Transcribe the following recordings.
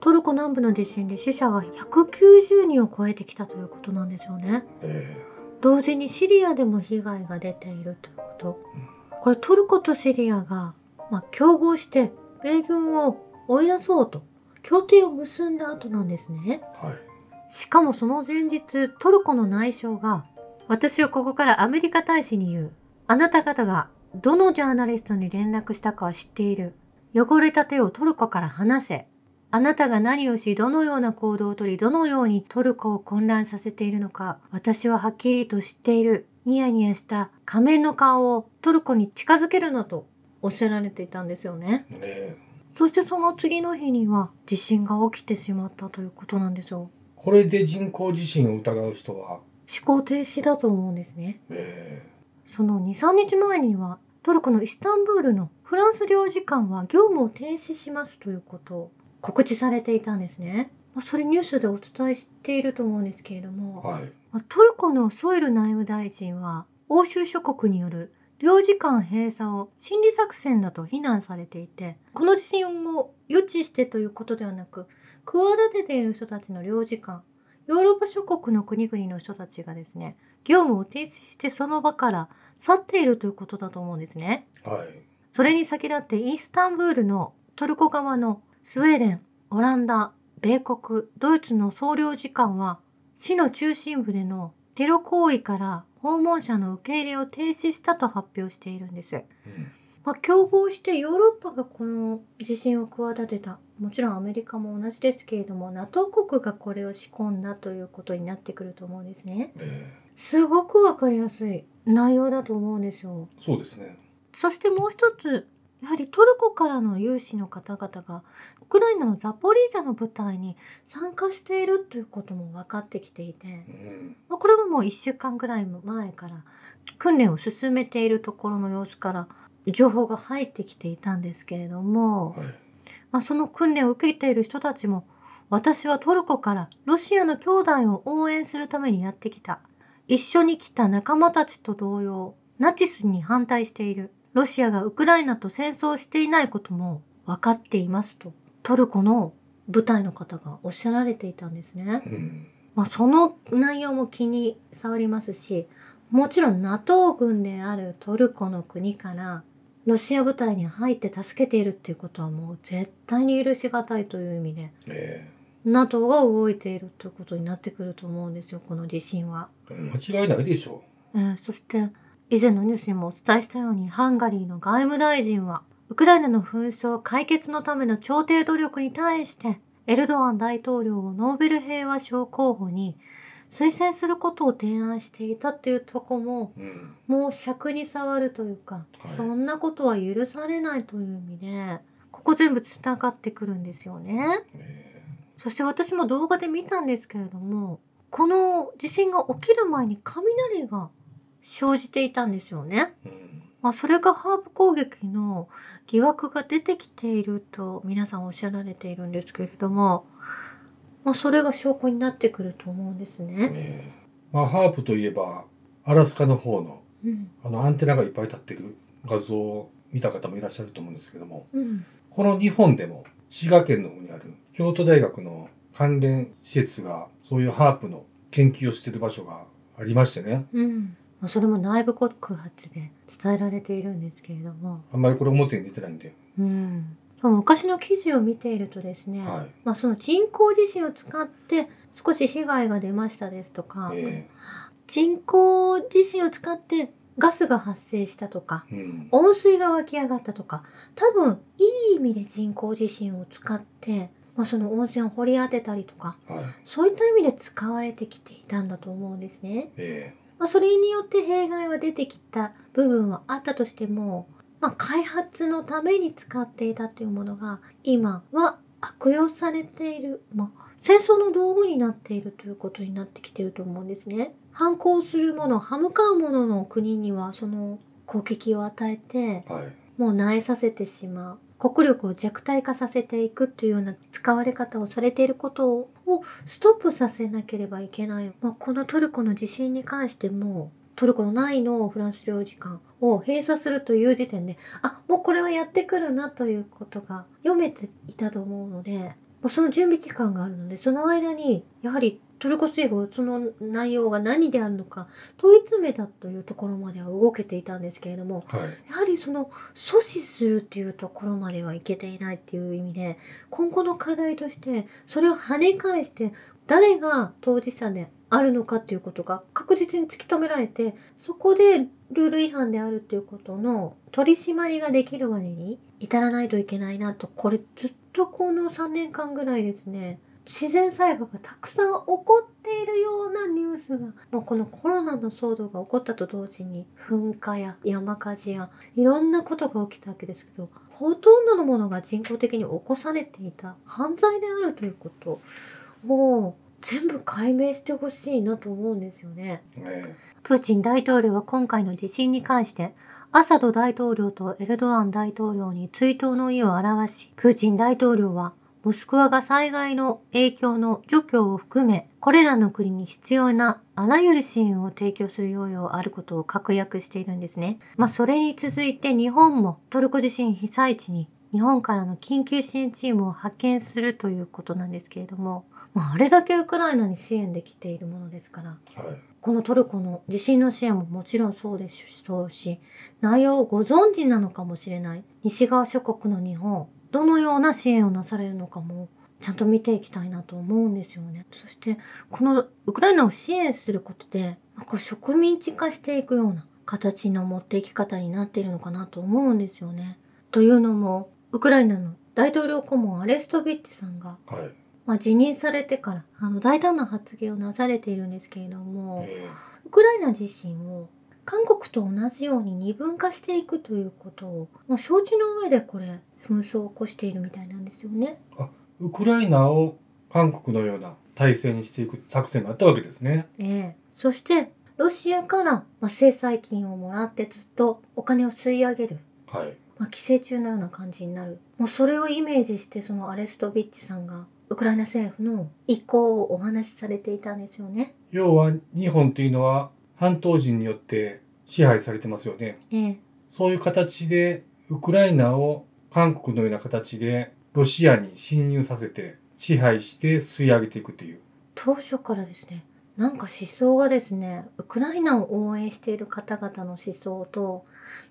トルコ南部の地震で死者が190人を超えてきたということなんですよね。え同時にシリアでも被害が出ているということ。これトルコとシリアが、まあ、競合して米軍を追い出そうと協定を結んだ後なんですね。えはい。しかもその前日、トルコの内相が、私はここからアメリカ大使に言う。あなた方がどのジャーナリストに連絡したかは知っている。汚れた手をトルコから離せ。あなたが何をし、どのような行動をとり、どのようにトルコを混乱させているのか、私ははっきりと知っている。ニヤニヤした仮面の顔をトルコに近づけるなとおっしゃられていたんですよね。ええそしてその次の日には地震が起きてしまったということなんですよ。これで人工地震を疑う人は、思考停止だと思うんですね。えその2、3日前にはトルコのイスタンブールのフランス領事館は業務を停止しますということを告知されていたんですね。まあそれニュースでお伝えしていると思うんですけれどえも、はい。まあトルコのソイル内務大臣は欧州諸国による領事館閉鎖を心理作戦だと非難されていて、この地震を予知してということではなく、企てている人たちの領事館、ヨーロッパ諸国の国々の人たちがですね、業務を停止してその場から去っているということだと思うんですね。はい。それに先立ってイスタンブールのトルコ側のスウェーデン、オランダ、米国、ドイツの総領事館は市の中心部でのテロ行為から訪問者の受け入れを停止したと発表しているんです。うんまあ、競合してヨーロッパがこの地震を企てた。もちろんアメリカも同じですけれども、NATO 国がこれを仕込んだということになってくると思うんですね。えすごくわかりやすい内容だと思うんですよ。えそうですね。そしてもう一つ、やはりトルコからの有志の方々が、ウクライナのザポリージャの部隊に参加しているということも分かってきていてう、ん。まあこれはもう1週間ぐらい前から訓練を進めているところの様子から情報が入ってきていたんですけれども、はい。まあ、その訓練を受けている人たちも、私はトルコからロシアの兄弟を応援するためにやってきた。一緒に来た仲間たちと同様、ナチスに反対している。ロシアがウクライナと戦争していないことも分かっていますと、トルコの部隊の方がおっしゃられていたんですね。うん。まあ、その内容も気に障りますし、もちろん NATO 軍であるトルコの国からロシア部隊に入って助けているっていうことはもう絶対に許し難いという意味でえ NATO が動いているということになってくると思うんですよ、この地震は。え間違いないでしょえーそして以前のニュースにもお伝えしたようにハンガリーの外務大臣はウクライナの紛争解決のための調停努力に対してエルドアン大統領をノーベル平和賞候補に推薦することを提案していたっていうとこもう。うん。もう尺に触るというか、はいそんなことは許されないという意味でここ全部つながってくるんですよね。えそして私も動画で見たんですけれども、この地震が起きる前に雷が生じていたんですよね。えうん。まあそれがハーブ攻撃の疑惑が出てきていると皆さんおっしゃられているんですけれども、まあそれが証拠になってくると思うんですね。ええまあ、ハープといえば、アラスカの方の、うん。あの、アンテナがいっぱい立ってる画像を見た方もいらっしゃると思うんですけども、うん。この日本でも、滋賀県の方にある、京都大学の関連施設が、そういうハープの研究をしている場所がありましてね、うん。まあそれも内部告発で伝えられているんですけれども、あんまりこれ表に出てないんで、うん。昔の記事を見ているとですね、はい。まあ、その人工地震を使って少し被害が出ましたですとか、え人工地震を使ってガスが発生したとか、えうん。温水が湧き上がったとか、多分いい意味で人工地震を使って、まあ、その温泉を掘り当てたりとか、はい。そういった意味で使われてきていたんだと思うんですね。えまあ、それによって弊害は出てきた部分はあったとしても、まあ、開発のために使っていたというものが今は悪用されている、まあ、戦争の道具になっているということになってきていると思うんですね。反抗するもの、歯向かうものの国にはその攻撃を与えて、はい。もう萎えさせてしまう。国力を弱体化させていくというような使われ方をされていることをストップさせなければいけない。まあ、このトルコの地震に関しても、トルコの内のフランス領事館を閉鎖するという時点で、あ、もうこれはやってくるなということが読めていたと思うので、その準備期間があるのでその間にやはりトルコ政府その内容が何であるのか問い詰めたというところまでは動けていたんですけれどもはい。やはりその阻止するっていうところまではいけていないっていう意味で今後の課題としてそれを跳ね返して誰が当事者であるのかっていうことが確実に突き止められてそこでルール違反であるっていうことの取り締まりができるまでに至らないといけないなとこれずっとこの3年間ぐらいですね自然災害がたくさん起こっているようなニュースがもうこのコロナの騒動が起こったと同時に噴火や山火事やいろんなことが起きたわけですけどほとんどのものが人工的に起こされていた犯罪であるということを全部解明してほしいなと思うんですよね。えプーチン大統領は今回の地震に関して、アサド大統領とエルドアン大統領に追悼の意を表し、プーチン大統領は、モスクワが災害の影響の除去を含め、これらの国に必要なあらゆる支援を提供する用意あることを確約しているんですね。まあ、それに続いて日本もトルコ地震被災地に日本からの緊急支援チームを派遣するということなんですけれども、まあ、あれだけウクライナに支援できているものですから、えはい。このトルコの地震の支援ももちろんそうでしょうし、内容をご存知なのかもしれない西側諸国の日本、どのような支援をなされるのかもちゃんと見ていきたいなと思うんですよね。そして、このウクライナを支援することで、こう植民地化していくような形の持っていき方になっているのかなと思うんですよね。というのも、ウクライナの大統領顧問アレストビッチさんが、はい。まあ、辞任されてからあの大胆な発言をなされているんですけれども、えウクライナ自身を韓国と同じように二分化していくということを、まあ、承知の上でこれ紛争を起こしているみたいなんですよね。えウクライナを韓国のような体制にしていく作戦があったわけですね。ええそしてロシアから、まあ、制裁金をもらってずっとお金を吸い上げる、はい。まあ、寄生虫のような感じになるもうそれをイメージしてそのアレストビッチさんがウクライナ政府の意向をお話しされていたんですよね。要は日本というのは半島人によって支配されてますよね。ええそういう形でウクライナを韓国のような形でロシアに侵入させて支配して吸い上げていくという。当初からですねなんか思想がですねウクライナを応援している方々の思想と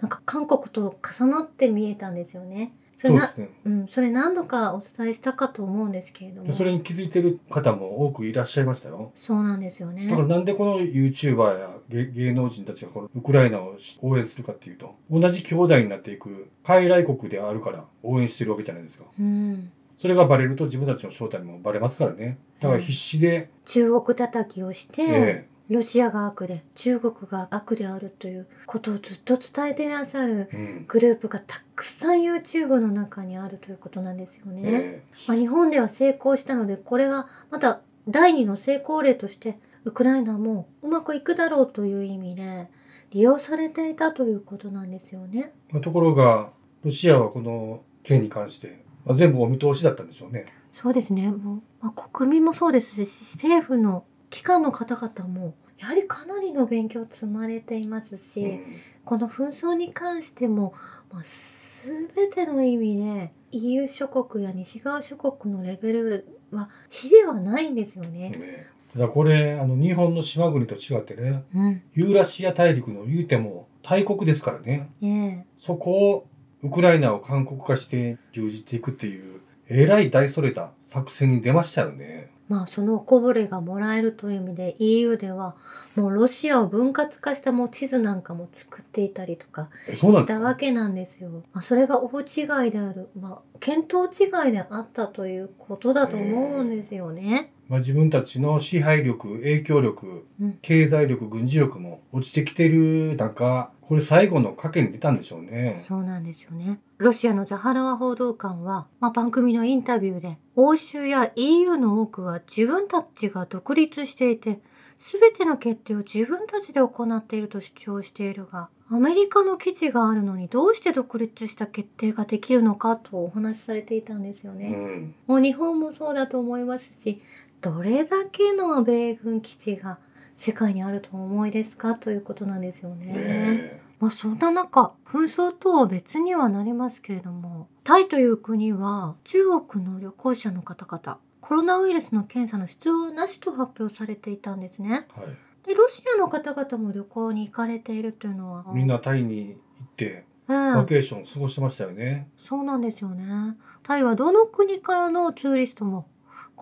なんか韓国と重なって見えたんですよね。それなそうですね。うん、それ何度かお伝えしたかと思うんですけれどもでそれに気づいてる方も多くいらっしゃいましたよ。そうなんですよねだからなんでこの YouTuber や芸芸能人たちがこのウクライナを応援するかっていうと同じ兄弟になっていく傀儡国であるから応援してるわけじゃないですか。うん、それがバレると自分たちの正体もバレますからね。だから必死で、中国叩きをして、えロシアが悪で中国が悪であるということをずっと伝えていらっしゃるグループがたくさん YouTube の中にあるということなんですよね。えまあ、日本では成功したのでこれがまた第二の成功例としてウクライナもうまくいくだろうという意味で利用されていたということなんですよね。えところがロシアはこの件に関して、まあ、全部お見通しだったんでしょうね。そうですねもう、まあ、国民もそうですし政府の機関の方々もやはりかなりの勉強を積まれていますし、うん。この紛争に関しても、まあ、全ての意味で EU 諸国や西側諸国のレベルは比ではないんですよね。だこれあの日本の島国と違ってねうん、ユーラシア大陸の言うても大国ですからね。ねそこをウクライナを韓国化して牛耳っていくっていうえらい大それた作戦に出ましたよね。まあそのこぼれがもらえるという意味で EU ではもうロシアを分割化したもう地図なんかも作っていたりとかしたわけなんですよ。まあ、それが大違いである、まあ、見当違いであったということだと思うんですよね。まあ、自分たちの支配力影響力うん経済力軍事力も落ちてきてる中これ最後の賭けに出たんでしょうね。そうなんですよね。ロシアのザハロワ報道官は、まあ、番組のインタビューで、欧州や EU の多くは自分たちが独立していて、すべての決定を自分たちで行っていると主張しているが、アメリカの基地があるのにどうして独立した決定ができるのかとお話しされていたんですようね。ん、もう日本もそうだと思いますし、どれだけの米軍基地が世界にあるとお思いですかということなんですよね。ねまあそんな中紛争とは別にはなりますけれどもタイという国は中国の旅行者の方々コロナウイルスの検査の必要なしと発表されていたんですね。はい。でロシアの方々も旅行に行かれているというのはみんなタイに行って、うんバケーションを過ごしてましたよね。そうなんですよね。タイはどの国からのツーリストも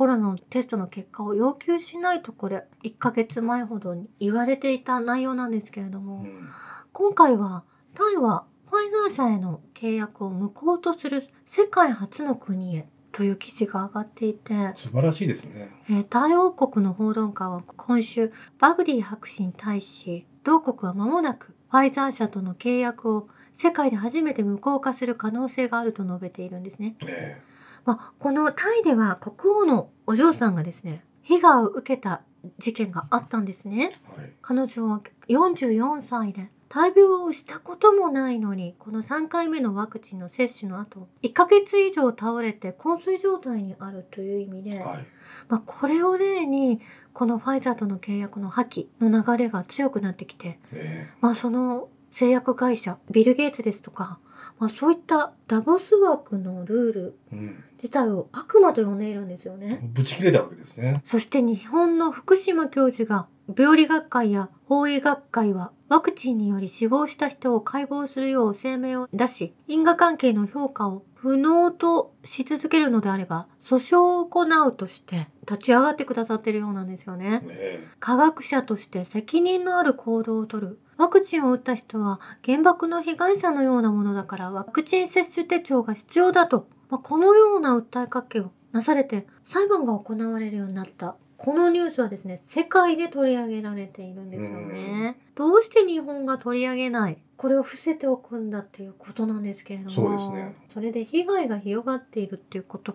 コロナのテストの結果を要求しないとこれ1ヶ月前ほどに言われていた内容なんですけれどうも、ん。今回はタイはファイザー社への契約を無効とする世界初の国へという記事が上がっていて、素晴らしいですね。えータイ王国の報道官は今週バグディ博士に対し同国は間もなくファイザー社との契約を世界で初めて無効化する可能性があると述べているんですね。えまあ、このタイでは国王のお嬢さんがですね被害を受けた事件があったんですね。えはい。彼女は44歳で大病をしたこともないのにこの3回目のワクチンの接種の後1ヶ月以上倒れて昏睡状態にあるという意味で、はい。まあ、これを例にこのファイザーとの契約の破棄の流れが強くなってきて、えまあ、その製薬会社ビル・ゲイツですとか、まあ、そういったダボス枠のルール。自体を悪魔と呼んでいるんですよね。ぶち切れたわけですね。そして日本の福島教授が病理学会や法医学会はワクチンにより死亡した人を解剖するよう声明を出し因果関係の評価を不能とし続けるのであれば訴訟を行うとして立ち上がってくださってるようなんですよね。え科学者として責任のある行動をとる。ワクチンを打った人は原爆の被害者のようなものだからワクチン接種手帳が必要だと、まあ、このような訴えかけをなされて裁判が行われるようになった。このニュースはですね、世界で取り上げられているんですよね。どうして日本が取り上げない？これを伏せておくんだっていうことなんですけれども。そうですねそれで被害が広がっているっていうこと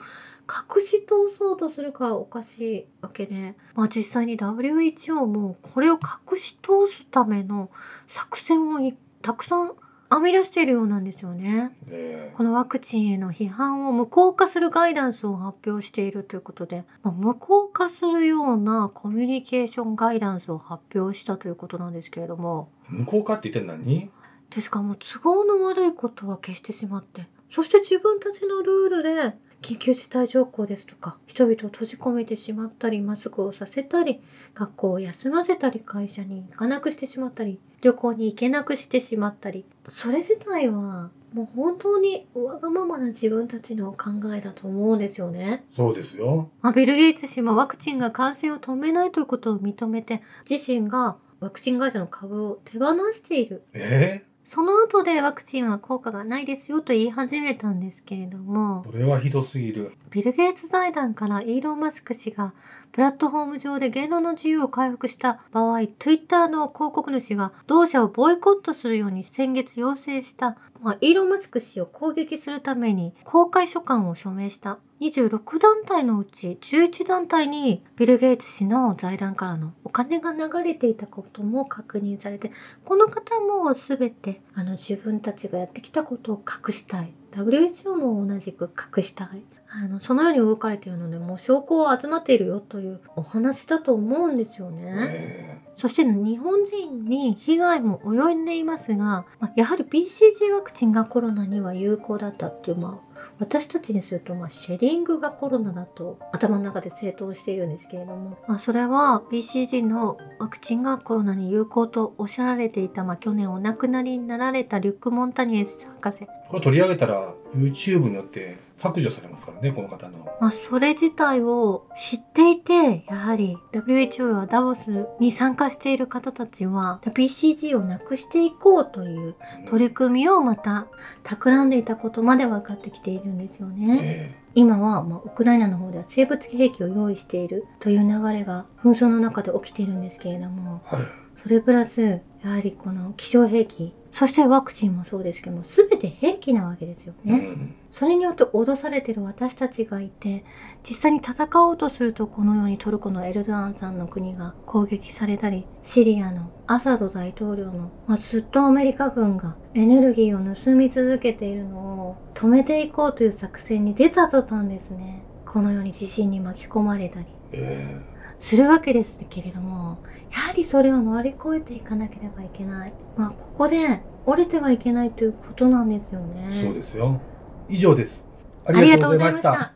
隠し通そうとするからおかしいわけで、まあ、実際に WHO もこれを隠し通すための作戦をいたくさん編み出しているようなんですよね。ええ。このワクチンへの批判を無効化するガイダンスを発表しているということで、まあ無効化するようなコミュニケーションガイダンスを発表したということなんですけれども、え無効化って言って何？ですからもう都合の悪いことは消してしまってそして自分たちのルールで緊急事態条項ですとか人々を閉じ込めてしまったりマスクをさせたり学校を休ませたり会社に行かなくしてしまったり旅行に行けなくしてしまったりそれ自体はもう本当にわがままな自分たちの考えだと思うんですよね。そうですよ。まあ、ビル・ゲイツ氏もワクチンが感染を止めないということを認めて自身がワクチン会社の株を手放しているええその後でワクチンは効果がないですよと言い始めたんですけれども、それはひどすぎる。ビル・ゲイツ財団からイーロン・マスク氏がプラットフォーム上で言論の自由を回復した場合、Twitter の広告主が同社をボイコットするように先月要請した、まあ、イーロン・マスク氏を攻撃するために公開書簡を署名した26団体のうち11団体にビル・ゲイツ氏の財団からのお金が流れていたことも確認されてこの方も全てあの自分たちがやってきたことを隠したい。WHO も同じく隠したい。あのそのように動かれているのでもう証拠は集まっているよというお話だと思うんですよね。えそして日本人に被害も及んでいますが、まあやはり BCG ワクチンがコロナには有効だったっていう、まあ、私たちにすると、まあ、シェリングがコロナだと頭の中で正当しているんですけれども、まあ、それは BCG のワクチンがコロナに有効とおっしゃられていた、まあ、去年お亡くなりになられたリュック・モンタニエス博士、これ取り上げたら YouTube によって削除されますからね、この方の。まあ、それ自体を知っていて、やはり WHO やダボスに参加している方たちは BCG をなくしていこうという取り組みをまた企んでいたことまで分かってきているんですよね。え今は、まあ、ウクライナの方では生物兵器を用意しているという流れが紛争の中で起きているんですけれども、えはい。それプラス、やはりこの気象兵器、そしてワクチンもそうですけども、すべて兵器なわけですよね。うん。それによって脅されている私たちがいて実際に戦おうとするとこのようにトルコのエルドアンさんの国が攻撃されたりシリアのアサド大統領の、まあ、ずっとアメリカ軍がエネルギーを盗み続けているのを止めていこうという作戦に出た途端ですね。このように地震に巻き込まれたり。えするわけですけれどもやはりそれを乗り越えていかなければいけないまあここで折れてはいけないということなんですよねえそうですよ。以上です。あありがとうございました。